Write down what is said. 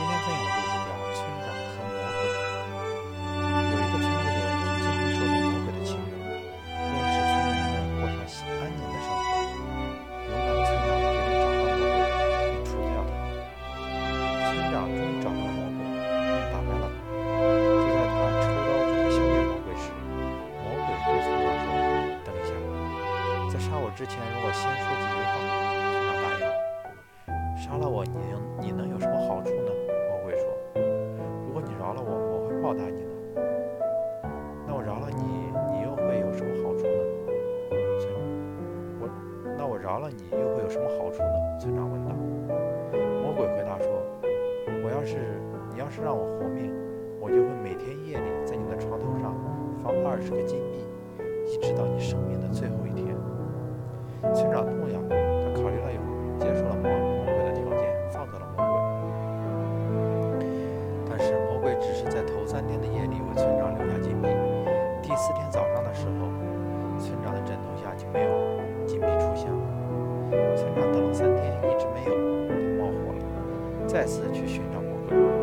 今天分享的故事叫《村长和魔鬼》。有一个村子里的人经常受到魔鬼的侵扰，为了使村民们过上安宁的生活，勇敢的村长决定找到魔鬼并除掉他。村长终于找到了魔鬼，并打败了他。就在他抽刀准备消灭魔鬼时，魔鬼对村长说：“等一下，在杀我之前，如果先说几句话。”村长答应了。杀了我，你你能有什么好处了你，又会有什么好处呢？村长问道。魔鬼回答说：“我要是你要是让我活命，我就会每天夜里在你的床头上放二十个金币，一直到你生命的最再次去寻找魔鬼。很快，村长